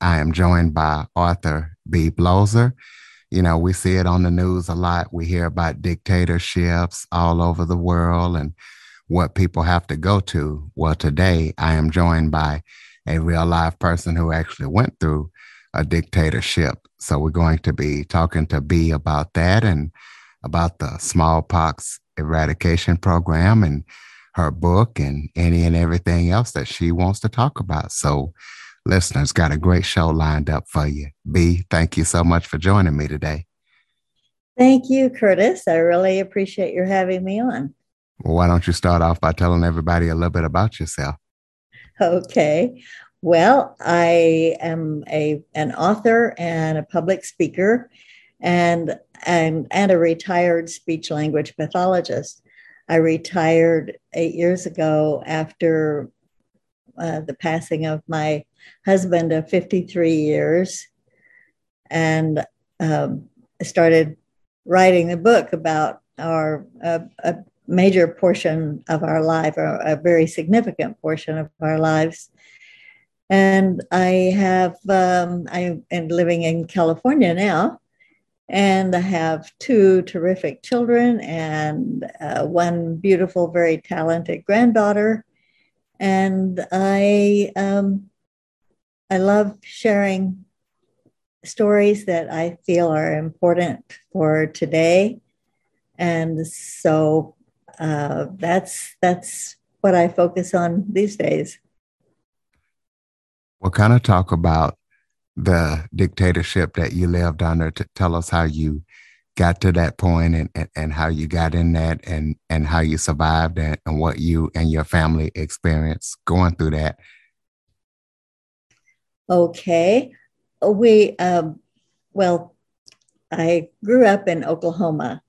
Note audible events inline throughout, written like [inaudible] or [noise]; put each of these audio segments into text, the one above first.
I am joined by author B. Bloser. You know, we see it on the news a lot. We hear about dictatorships all over the world and what people have to go to. Well, today I am joined by a real life person who actually went through a dictatorship. So we're going to be talking to B about that and about the smallpox eradication program and her book and any and everything else that she wants to talk about. So listeners got a great show lined up for you. B, thank you so much for joining me today. Thank you, Curtis. I really appreciate your having me on. Well, why don't you start off by telling everybody a little bit about yourself? Okay. Well, I am a an author and a public speaker and and, and a retired speech language pathologist. I retired eight years ago after uh, the passing of my husband of 53 years and um, started writing the book about our uh, a major portion of our life, or a very significant portion of our lives. And I have, um, I am living in California now, and I have two terrific children and uh, one beautiful, very talented granddaughter. And I um, I love sharing stories that I feel are important for today, and so uh, that's that's what I focus on these days. We'll kind of talk about the dictatorship that you lived under. To tell us how you got to that point and, and, and how you got in that and, and how you survived and, and what you and your family experienced going through that Okay. We, um, well, I grew up in Oklahoma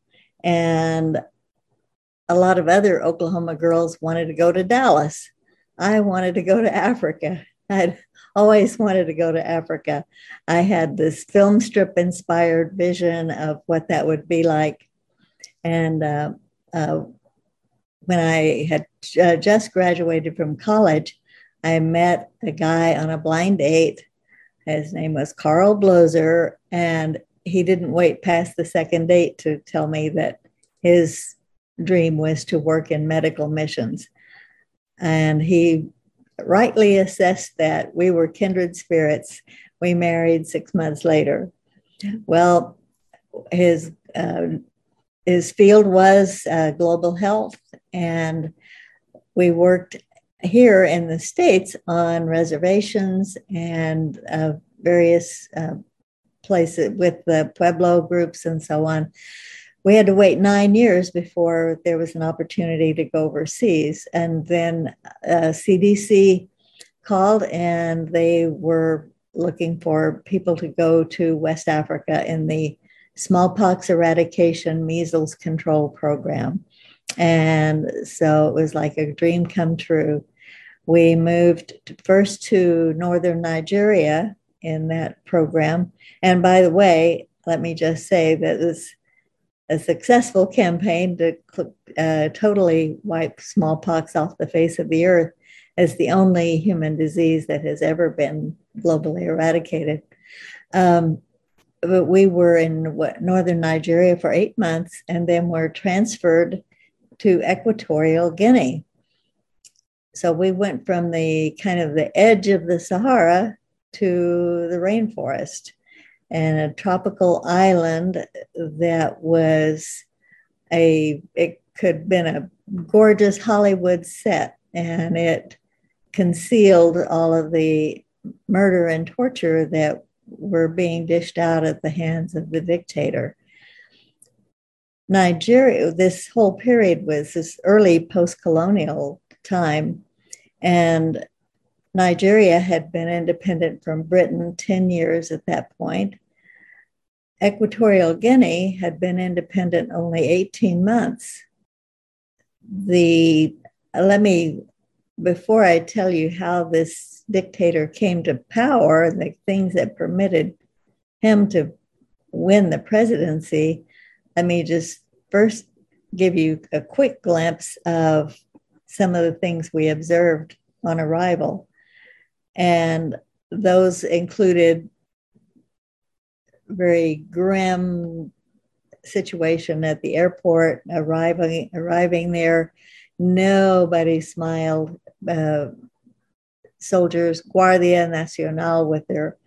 and a lot of other Oklahoma girls wanted to go to Dallas. I wanted to go to Africa. I'd always wanted to go to Africa. I had this film strip inspired vision of what that would be like. And uh, uh, when I had uh, just graduated from college, I met a guy on a blind date. His name was Carl Bloser, and he didn't wait past the second date to tell me that his dream was to work in medical missions. And he rightly assessed that we were kindred spirits. We married six months later. Well, his uh, his field was uh, global health, and we worked here in the States on reservations and uh, various uh, places with the Pueblo groups and so on. We had to wait nine years before there was an opportunity to go overseas. And then uh, CDC called and they were looking for people to go to West Africa in the smallpox eradication measles control program. And so it was like a dream come true. We moved first to northern Nigeria in that program. And by the way, let me just say that this a successful campaign to uh, totally wipe smallpox off the face of the earth as the only human disease that has ever been globally eradicated. Um, but we were in what, northern Nigeria for eight months and then were transferred to Equatorial Guinea so we went from the kind of the edge of the Sahara to the rainforest and a tropical island that was a it could have been a gorgeous Hollywood set and it concealed all of the murder and torture that were being dished out at the hands of the dictator. Nigeria, this whole period was this early post colonial time. And Nigeria had been independent from Britain 10 years at that point. Equatorial Guinea had been independent only 18 months. The let me before I tell you how this dictator came to power and the things that permitted him to win the presidency, let me just first give you a quick glimpse of some of the things we observed on arrival. And those included very grim situation at the airport, arriving arriving there. Nobody smiled. Uh, soldiers, Guardia Nacional, with their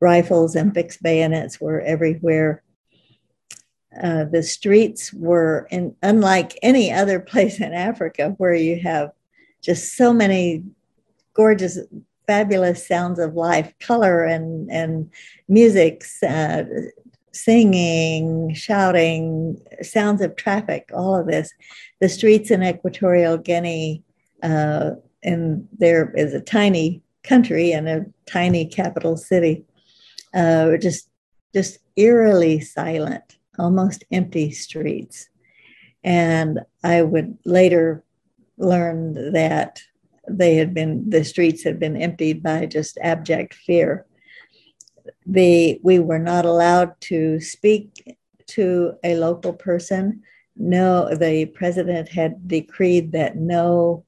rifles and fixed bayonets, were everywhere. Uh, the streets were in, unlike any other [laughs] place in Africa where you have just so many gorgeous, fabulous sounds of life, color and, and music, uh, singing, shouting, sounds of traffic, all of this. The streets in Equatorial Guinea, uh, and there is a tiny country and a tiny capital city, uh, just just eerily silent, almost empty streets. And I would later learn that they had been the streets had been emptied by just abject fear the we were not allowed to speak to a local person. No, the president had decreed that no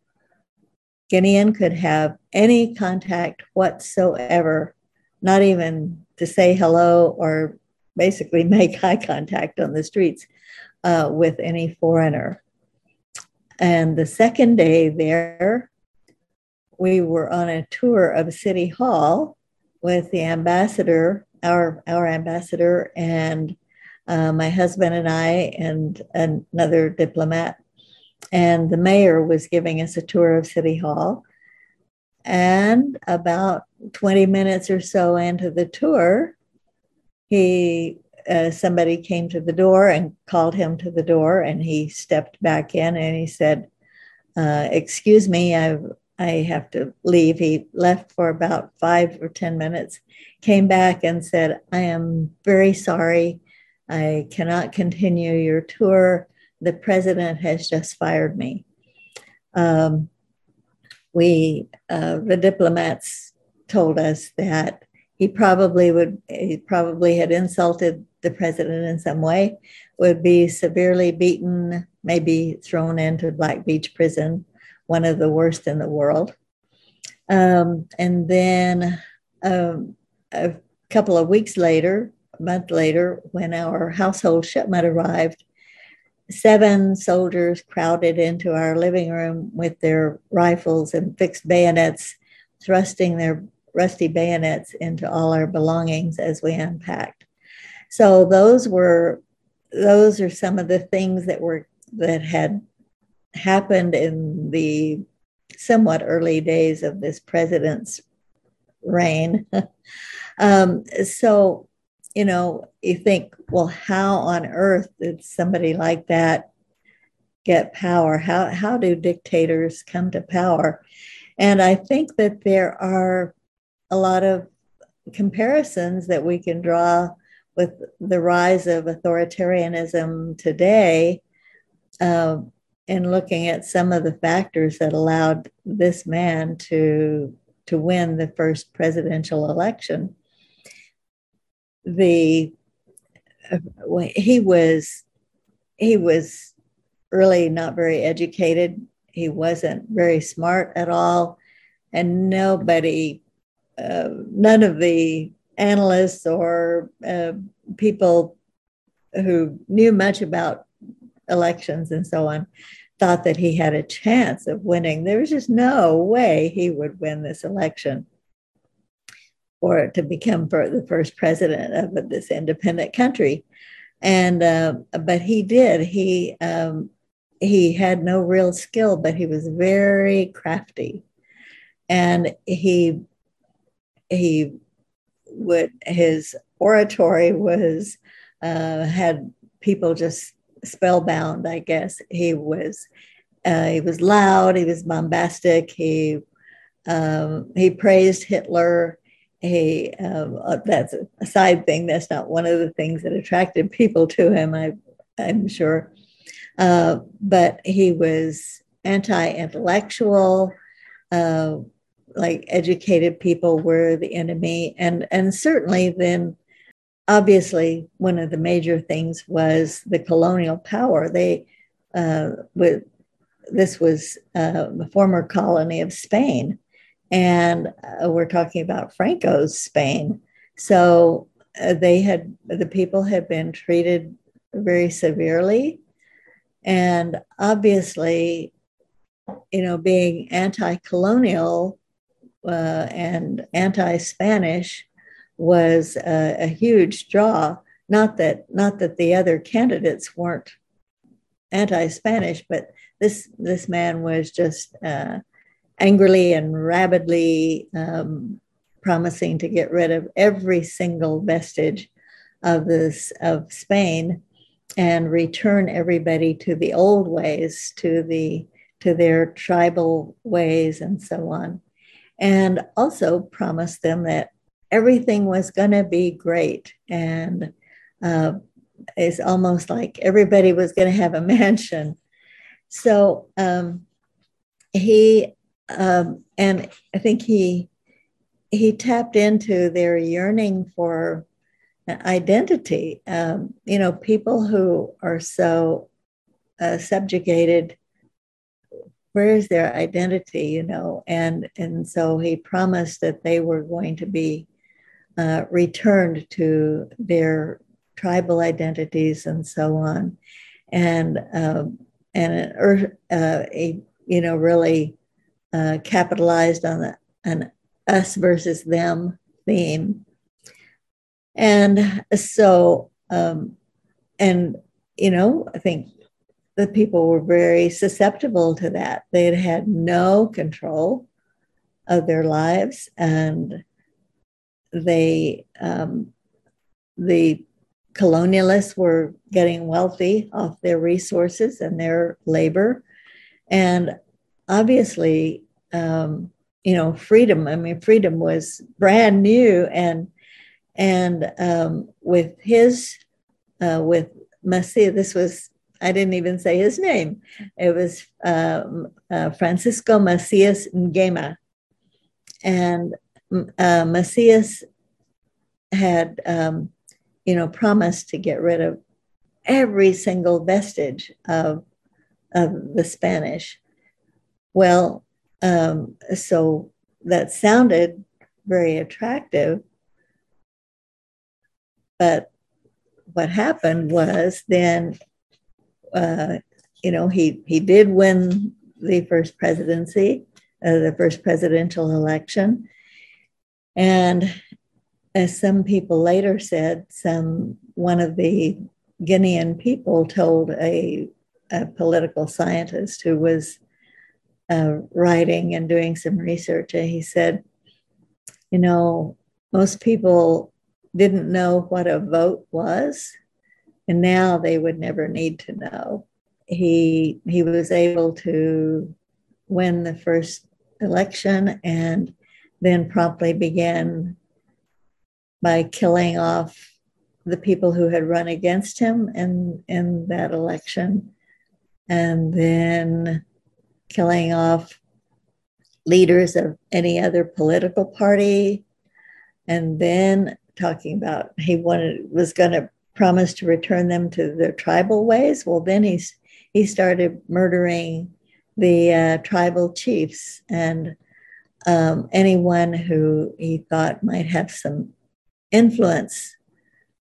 Guinean could have any contact whatsoever, not even to say hello or basically [laughs] make eye contact on the streets uh, with any foreigner. And the second day there, we were on a tour of City Hall with the ambassador, our our ambassador, and uh, my husband and I, and another diplomat. And the mayor was giving us a tour of City Hall. And about 20 minutes or so into the tour, he uh, somebody came to the door and called him to the door, and he stepped back in and he said, uh, "Excuse me, I've I have to leave. He left for about five or 10 minutes, came back and said, I am very sorry. I cannot continue your tour. The president has just fired me. Um, we, uh, the diplomats told us that he probably would, he probably had insulted the president in some way, would be severely beaten, maybe thrown into Black Beach prison one of the worst in the world. Um, and then um, a couple of weeks later, a month later, when our household shipment arrived, seven soldiers crowded into our living room with their rifles and fixed bayonets, thrusting their rusty bayonets into all our belongings as we unpacked. So those were those are some of the things that were that had happened in the somewhat early days of this president's reign. [laughs] um, so, you know, you think, well, how on earth did somebody like that get power? How, how do dictators come to power? And I think that there are a lot of comparisons that we can draw with the rise of authoritarianism today. Uh, in looking at some of the factors that allowed this man to to win the first presidential election. The uh, he was he was really not very educated. He wasn't very smart at all, and nobody, uh, none of the analysts or uh, people who knew much about elections and so on, thought that he had a chance of winning. There was just no way he would win this election or to become the first president of this independent country. And uh, but he did. He um, he had no real skill, but he was very crafty, and he he would his oratory was uh, had people just spellbound, I guess. He was uh, he was loud, he was bombastic, he um, he praised Hitler. He um, uh, that's a side thing. That's not one of the things that attracted people to him. I, I'm sure, uh, but he was anti-intellectual. Uh, like educated people were the enemy, and and certainly then obviously one of the major things was the colonial power. They uh, with this was uh, a former colony of Spain, and uh, we're talking about Franco's Spain. So uh, they had the people had been treated very severely, and obviously, you know, being anti-colonial uh, and anti-Spanish was a, a huge draw. Not that not that the other candidates weren't anti-Spanish, but this this man was just uh, angrily and rabidly um, promising to get rid of every single vestige of this of Spain and return everybody to the old ways, to the to their tribal ways and so on. And also promised them that everything was going to be great. And uh, it's almost like everybody was going to have a mansion. So um, he, um, and I think he, he tapped into their yearning for identity. Um, you know, people who are so uh, subjugated where is their identity you know and and so he promised that they were going to be uh, returned to their tribal identities and so on, and um, and uh, a, you know really uh, capitalized on the, an us versus them theme, and so um, and you know I think the people were very susceptible to that. They had had no control of their lives and they um, the colonialists were getting wealthy off their resources and their labor and obviously um, you know freedom i mean freedom was brand new and and um, with his uh, with Macias, this was I didn't even say his name. It was uh, uh, Francisco Macias Nguema, and uh, Macias had, um, you know, promised to get rid of every single vestige of, of the Spanish. Well, um, so that sounded very attractive. But what happened was then, uh, you know, he, he did win the first presidency, uh, the first presidential election. And as some people later said, some one of the Guinean people told a, a political scientist who was uh, writing and doing some research, and he said, you know, most people didn't know what a vote was, and now they would never need to know. He he was able to win the first election and then promptly began by killing off the people who had run against him in, in that election, and then killing off leaders of any other political party, and then talking about he wanted was going to promise to return them to their tribal ways. Well, then he's he started murdering the uh, tribal chiefs and um, anyone who he thought might have some influence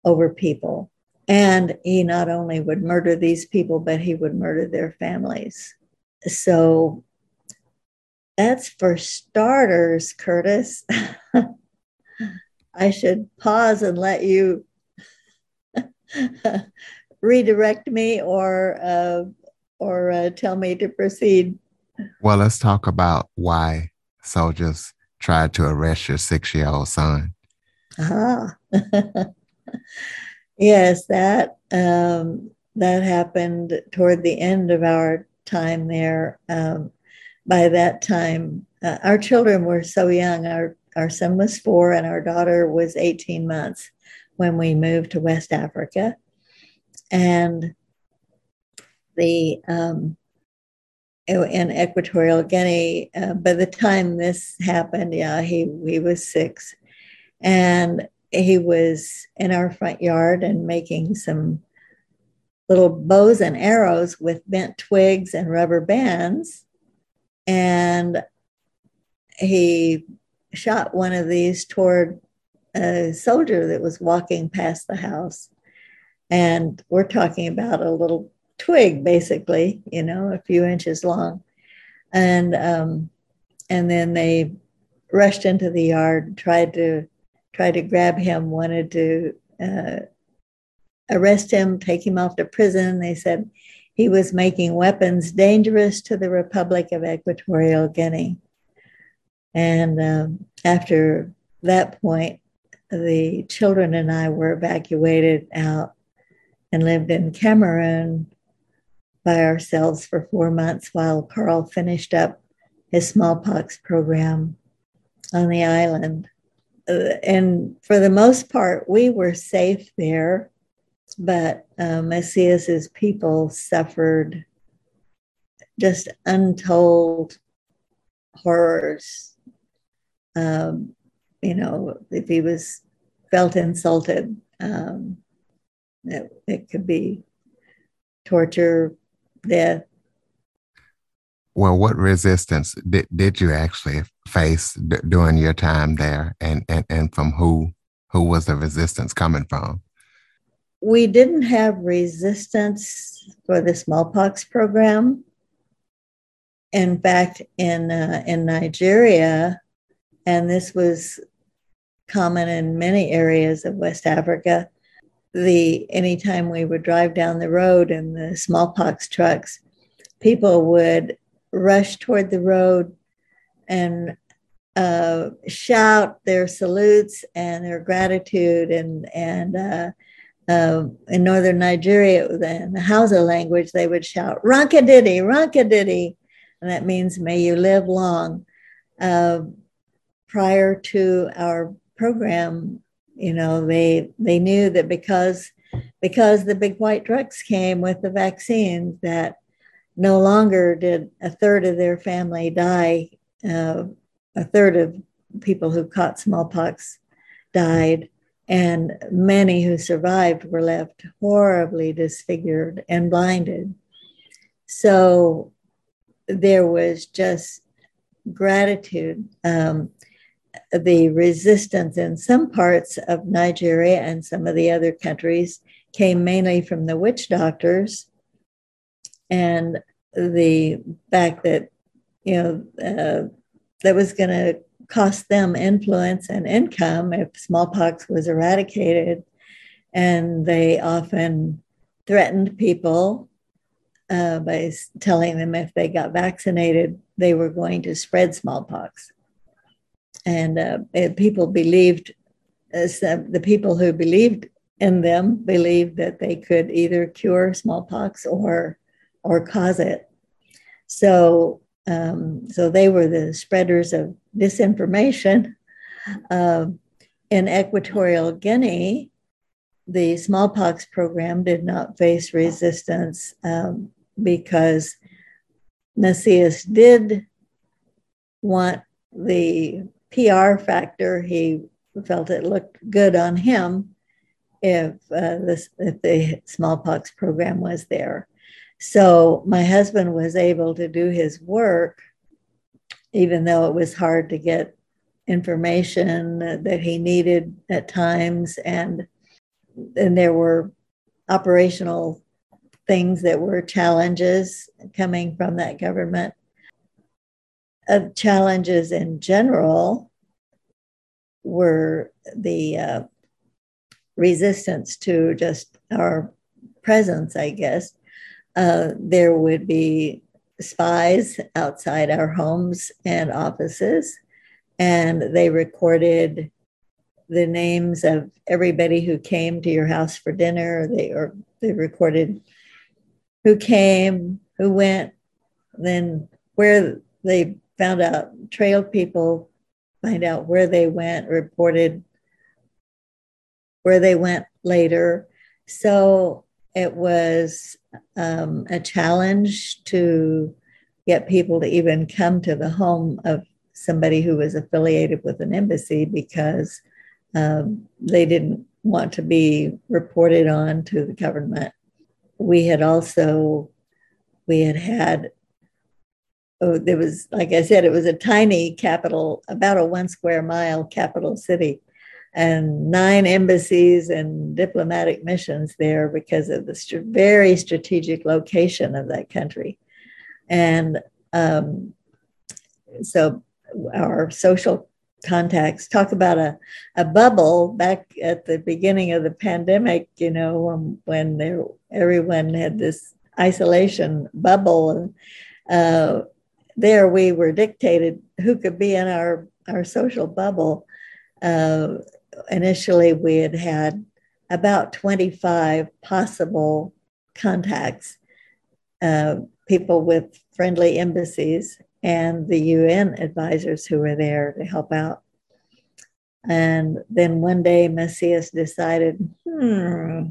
over people. And he not only would murder these people, but he would murder their families. So that's for starters, Curtis. [laughs] I should pause and let you [laughs] redirect me or uh, or uh, tell me to proceed. Well, let's talk about why soldiers tried to arrest your six-year-old son. Ah, [laughs] yes, that um, that happened toward the end of our time there. Um, by that time, uh, our children were so young. Our our son was four, and our daughter was 18 months when we moved to West Africa, and the um, in Equatorial Guinea. Uh, by the time this happened, yeah, he he was six, and he was in our front yard and making some little bows and arrows with bent twigs and rubber bands, and he shot one of these toward a soldier that was walking past the house. And we're talking about a little twig, basically, you know, a few inches long. And um, and then they rushed into the yard, tried to tried to grab him, wanted to uh, arrest him, take him off to prison. They said he was making weapons dangerous to the Republic of Equatorial Guinea. And um, after that point, the children and I were evacuated out and lived in Cameroon by ourselves for four months while Carl finished up his smallpox program on the island. Uh, and for the most part, we were safe there, but uh, Macias's people suffered just untold horrors um, you know, if he was felt insulted, um, it, it could be torture, death. Well, what resistance did, did you actually face d- during your time there, and, and and from who who was the resistance coming from? We didn't have resistance for the smallpox program. In fact, in uh, in Nigeria, and this was common in many areas of West Africa. The anytime we would drive down the road in the smallpox trucks, people would rush toward the road and uh, shout their salutes and their gratitude and and uh, uh, in northern Nigeria, in the Hausa language, they would shout "Rankadidi, Rankadidi," and that means "May you live long." Uh, prior to our program, you know, they they knew that because because the big white trucks came with the vaccines that no longer did a third of their family die. Uh, a third of people who caught smallpox died, and many who survived were left horribly disfigured and blinded. So there was just gratitude. Um, the resistance in some parts of Nigeria and some of the other countries came mainly from the witch doctors and the fact that, you know, uh, that was going to cost them influence and income if smallpox was eradicated. And they often threatened people uh, by telling them if they got vaccinated, they were going to spread smallpox and uh, people believed uh, the people who believed in them believed that they could either cure smallpox or or cause it. So um, so they were the spreaders of disinformation. Uh, in Equatorial Guinea, the smallpox program did not face resistance um, because Macias did want the PR factor, he felt it looked good on him if uh, this if the smallpox program was there. So my husband was able to do his work, even though it was hard to get information that he needed at times, and and there were operational things that were challenges coming from that government of challenges in general were the uh, resistance to just our presence, I guess. Uh, there would be spies outside our homes and offices, and they recorded the names of everybody who came to your house for dinner. They or they recorded who came, who went, then where they found out, trailed people, find out where they went, reported where they went later. So it was um, a challenge to get people to even come to the home of somebody who was affiliated with an embassy because um, they didn't want to be reported on to the government. We had also, we had had, oh, there was, like I said, it was a tiny capital, about a one square mile capital city, and nine embassies and diplomatic missions there because of the st- very strategic location of that country. And um, so our social contacts talk about a, a bubble back at the beginning of the pandemic you know when, when there, everyone had this isolation bubble and uh, there we were dictated who could be in our our social bubble uh, initially we had had about 25 possible contacts uh, people with friendly embassies and the UN advisors who were there to help out. And then one day, Macias decided, hmm,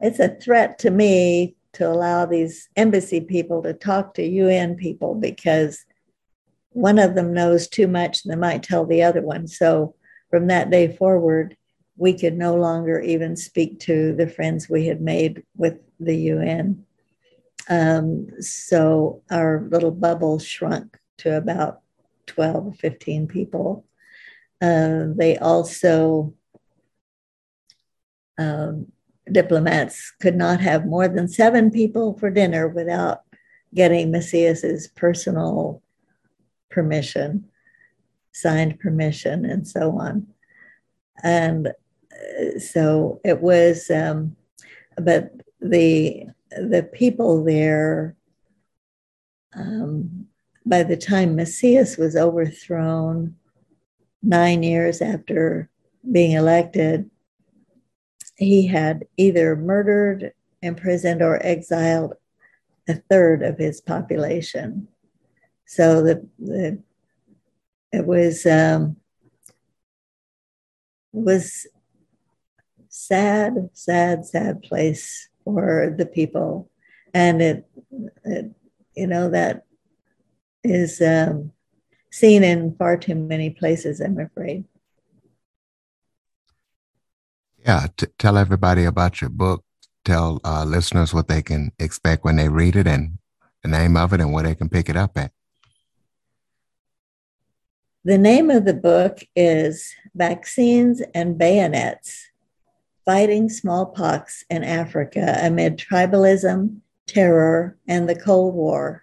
it's a threat to me to allow these embassy people to talk to UN people because one of them knows too much and they might tell the other one. So from that day forward, we could no longer even speak to the friends we had made with the UN. Um, so our little bubble shrunk to about 12 or 15 people. Uh, they also, um, diplomats could not have more than seven people for dinner without getting Macias's personal permission, signed permission, and so on. And uh, so it was, um, but the the people there, um, by the time Macias was overthrown, nine years after being elected, he had either murdered, imprisoned, or exiled a third of his population. So the, the it was um, was sad, sad, sad place for the people. And it, it you know, that is um, seen in far too many places, I'm afraid. Yeah, t- tell everybody about your book. Tell uh, listeners what they can expect when they read it and the name of it and where they can pick it up at. The name of the book is Vaccines and Bayonets fighting smallpox in Africa amid tribalism, terror, and the Cold War.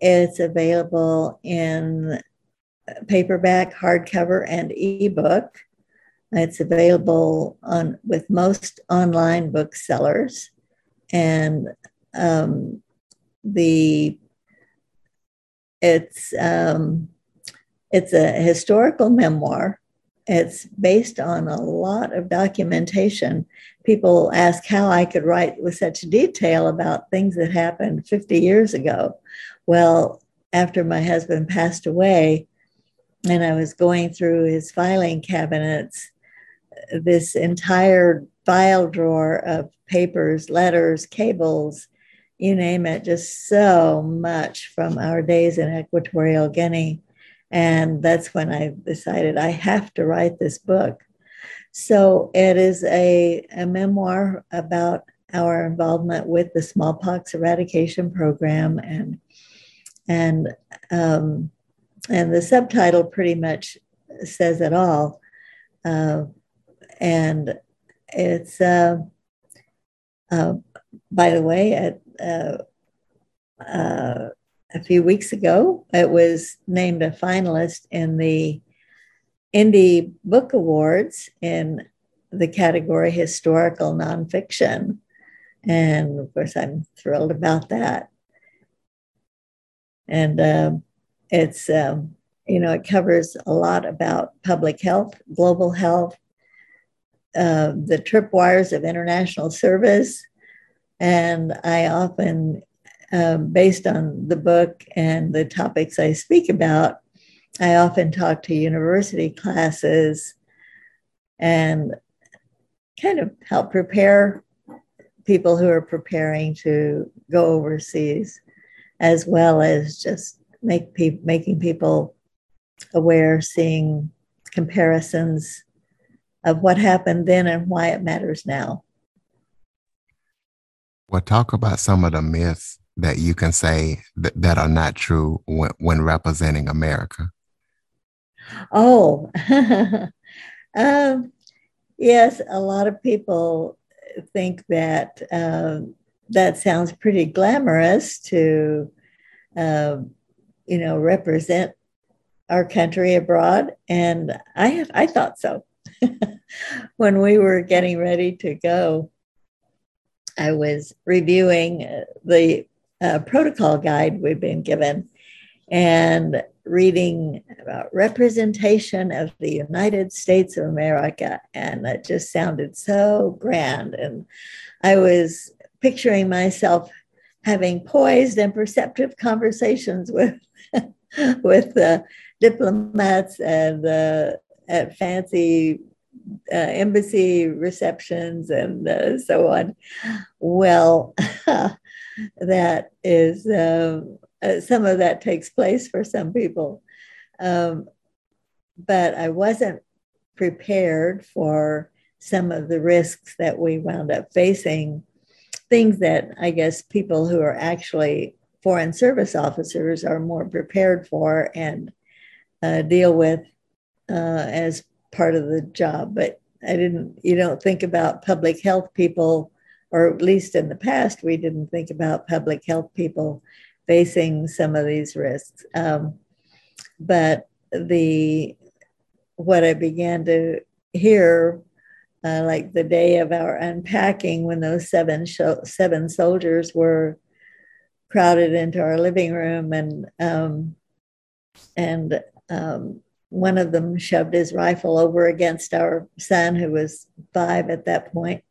It's available in paperback, hardcover, and ebook. It's available on with most online booksellers, and um, the it's um, it's a historical memoir it's based on a lot of documentation. People ask how I could write with such detail about things that happened 50 years ago. Well, after my husband passed away, and I was going through his filing cabinets, this entire file drawer of papers, letters, cables, you name it, just so much from our days in Equatorial Guinea and that's when I decided I have to write this book. So it is a, a memoir about our involvement with the smallpox eradication program and and um, and the subtitle pretty much says it all. Uh, and it's uh, uh, by the way, at, uh, uh, a few weeks ago. It was named a finalist in the Indie Book Awards in the category historical nonfiction. And of course, I'm thrilled about that. And um, it's, um, you know, it covers a lot about public health, global health, uh, the tripwires of international service. And I often um, based on the book and the topics I speak about, I often talk to university classes and kind of help prepare people who are preparing to go overseas, as well as just make pe- making people aware, seeing comparisons of what happened then and why it matters now. Well, talk about some of the myths that you can say that, that are not true when, when representing America. Oh, [laughs] um, yes, a lot of people think that uh, that sounds pretty glamorous to, uh, you know, represent our country abroad, and I have I thought so. [laughs] when we were getting ready to go, I was reviewing uh, the uh, protocol guide we've been given and reading about representation of the United States of America. And it just sounded so grand. And I was picturing myself having poised and perceptive conversations with, [laughs] with uh, diplomats and uh, at fancy uh, embassy receptions and uh, so on. Well, [laughs] that is um, uh, some of that takes place for some people. Um, but I wasn't prepared for some of the risks that we wound up facing, things that I guess people who are actually foreign service officers are more prepared for and uh, deal with uh, as part of the job. But I didn't, you don't think about public health people, or at least in the past, we didn't think about public health people facing some of these risks. Um, but the what I began to hear, uh, like the day of our unpacking, when those seven seven soldiers were crowded into our living room, and um, and um, one of them shoved his rifle over against our son, who was five at that point.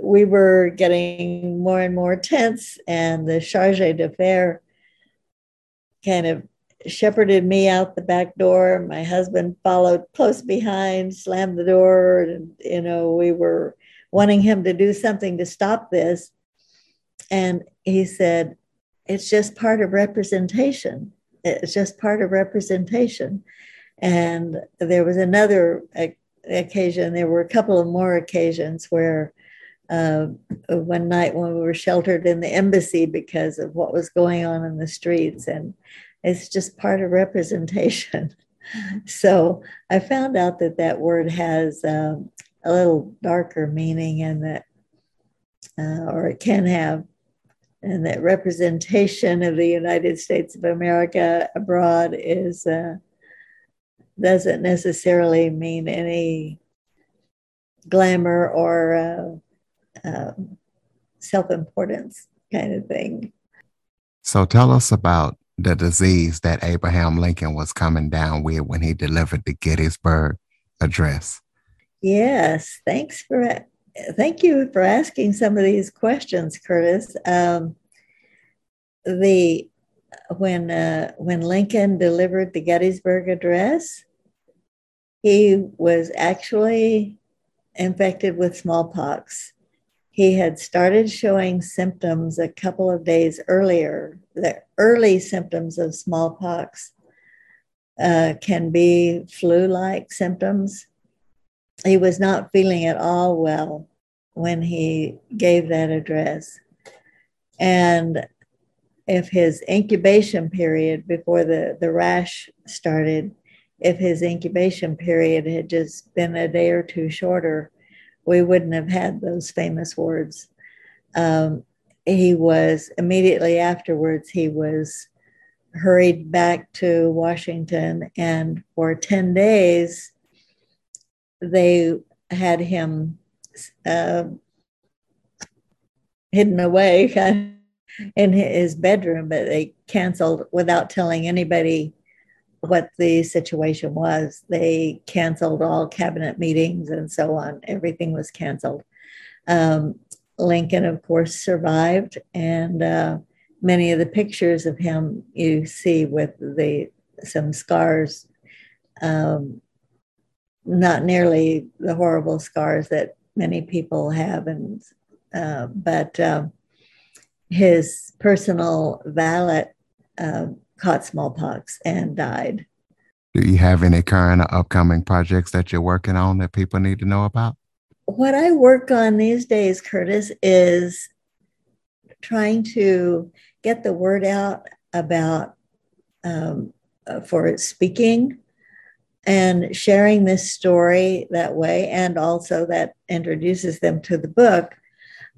We were getting more and more tense, and the charge d'affaires kind of shepherded me out the back door. My husband followed close behind, slammed the door, and you know we were wanting him to do something to stop this. And he said, "It's just part of representation. It's just part of representation." And there was another occasion, there were a couple of more occasions where uh, one night when we were sheltered in the embassy because of what was going on in the streets. And it's just part of representation. [laughs] so I found out that that word has um, a little darker meaning and that, uh, or it can have, and that representation of the United States of America abroad is uh, doesn't necessarily mean any glamour or uh, uh, self importance kind of thing. So tell us about the disease that Abraham Lincoln was coming down with when he delivered the Gettysburg Address. Yes, thanks for thank you for asking some of these questions, Curtis. Um, the when uh, when Lincoln delivered the Gettysburg Address, he was actually infected with smallpox. He had started showing symptoms a couple of days earlier. The early symptoms of smallpox uh, can be flu like symptoms. He was not feeling at all well when he gave that address. And if his incubation period before the, the rash started if his incubation period had just been a day or two shorter, we wouldn't have had those famous words. Um, he was immediately afterwards, he was hurried back to Washington, and for 10 days, they had him uh, hidden away [laughs] in his bedroom, but they canceled without telling anybody what the situation was. They canceled all cabinet meetings and so on. Everything was canceled. Um, Lincoln, of course, survived and uh, many of the pictures of him you see with the some scars, um, not nearly the horrible scars that many people have, and uh, but um, his personal valet uh, caught smallpox and died. Do you have any current or upcoming projects that you're working on that people need to know about? What I work on these days, Curtis, is trying to get the word out about um, uh, for speaking and sharing this story that way, and also that introduces them to the book.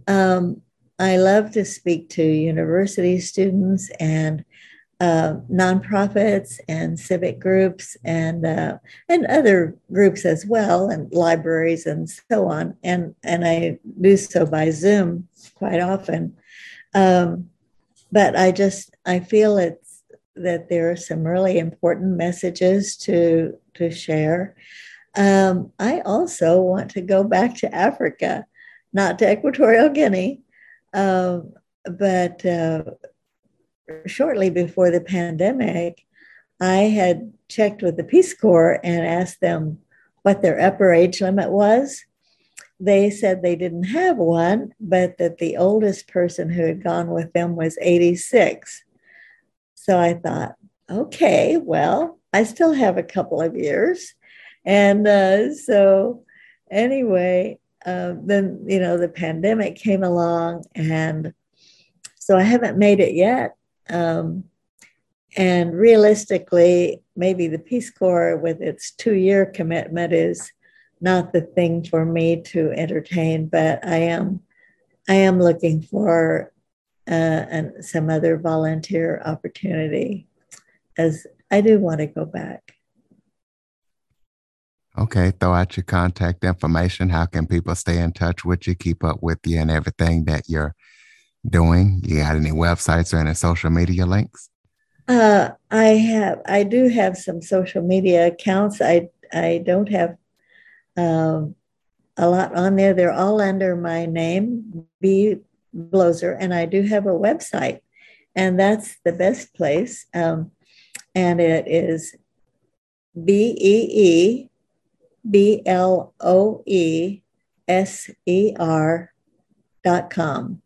Um, I love to speak to university students and uh, nonprofits and civic groups and uh, and other groups as well, and libraries and so on. And and I do so by Zoom quite often. Um, but I just I feel it's that there are some really important messages to to share. Um, I also want to go back to Africa, not to Equatorial Guinea, um, but uh, shortly before the pandemic, I had checked with the Peace Corps and asked them what their upper age limit was. They said they didn't have one, but that the oldest person who had gone with them was 86. So I thought, okay, well, I still have a couple of years. And uh, so, anyway, uh, then, you know, the pandemic came along. And so I haven't made it yet. Um, and realistically, maybe the Peace Corps, with its two year commitment, is not the thing for me to entertain, but I am. I am looking for uh, and some other volunteer opportunity as I do want to go back. Okay, throw out your contact information. How can people stay in touch with you, keep up with you, and everything that you're doing? You got any websites or any social media links? Uh, I have. I do have some social media accounts. I I don't have um, a lot on there. They're all under my name, Bee Bloeser, and I do have a website, and that's the best place. Um, and it is B E E B L O E S E R dot com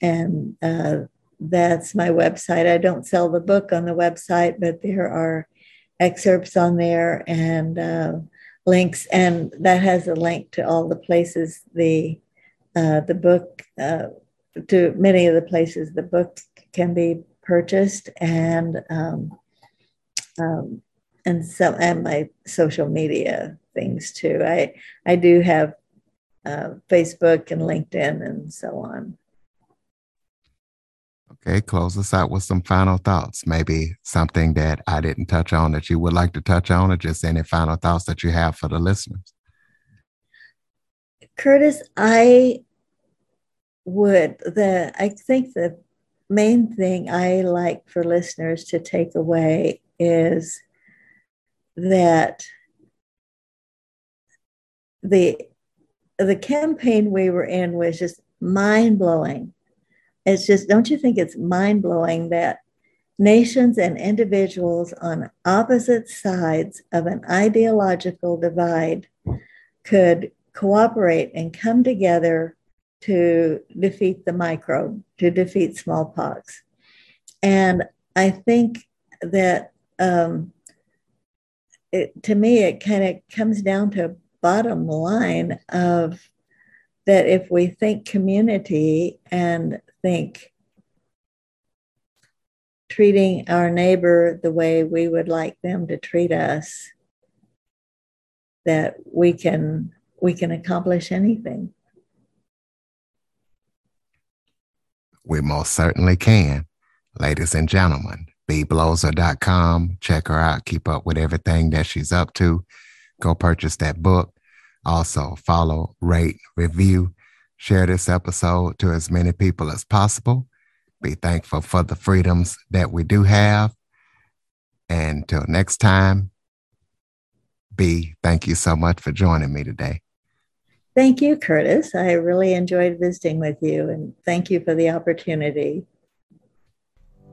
and uh, that's my website. I don't sell the book on the website, but there are excerpts on there and uh, links, and that has a link to all the places the uh, the book uh, to many of the places the book can be purchased, and um, um, and some and my social media things too. I I do have uh, Facebook and LinkedIn and so on. Okay, close us out with some final thoughts. Maybe something that I didn't touch on that you would like to touch on, or just any final thoughts that you have for the listeners. Curtis, I would the I think the main thing I like for listeners to take away is that the the campaign we were in was just mind blowing it's just, don't you think it's mind blowing that nations and individuals on opposite sides of an ideological divide could cooperate and come together to defeat the microbe, to defeat smallpox. And I think that um, it, to me, it kind of comes down to bottom line of that if we think community and think treating our neighbor the way we would like them to treat us that we can we can accomplish anything. We most certainly can ladies and gentlemen beebloeser.com check her out keep up with everything that she's up to go purchase that book also follow rate review Share this episode to as many people as possible. Be thankful for the freedoms that we do have. And until next time, Bee, thank you so much for joining me today. Thank you, Curtis. I really enjoyed visiting with you and thank you for the opportunity.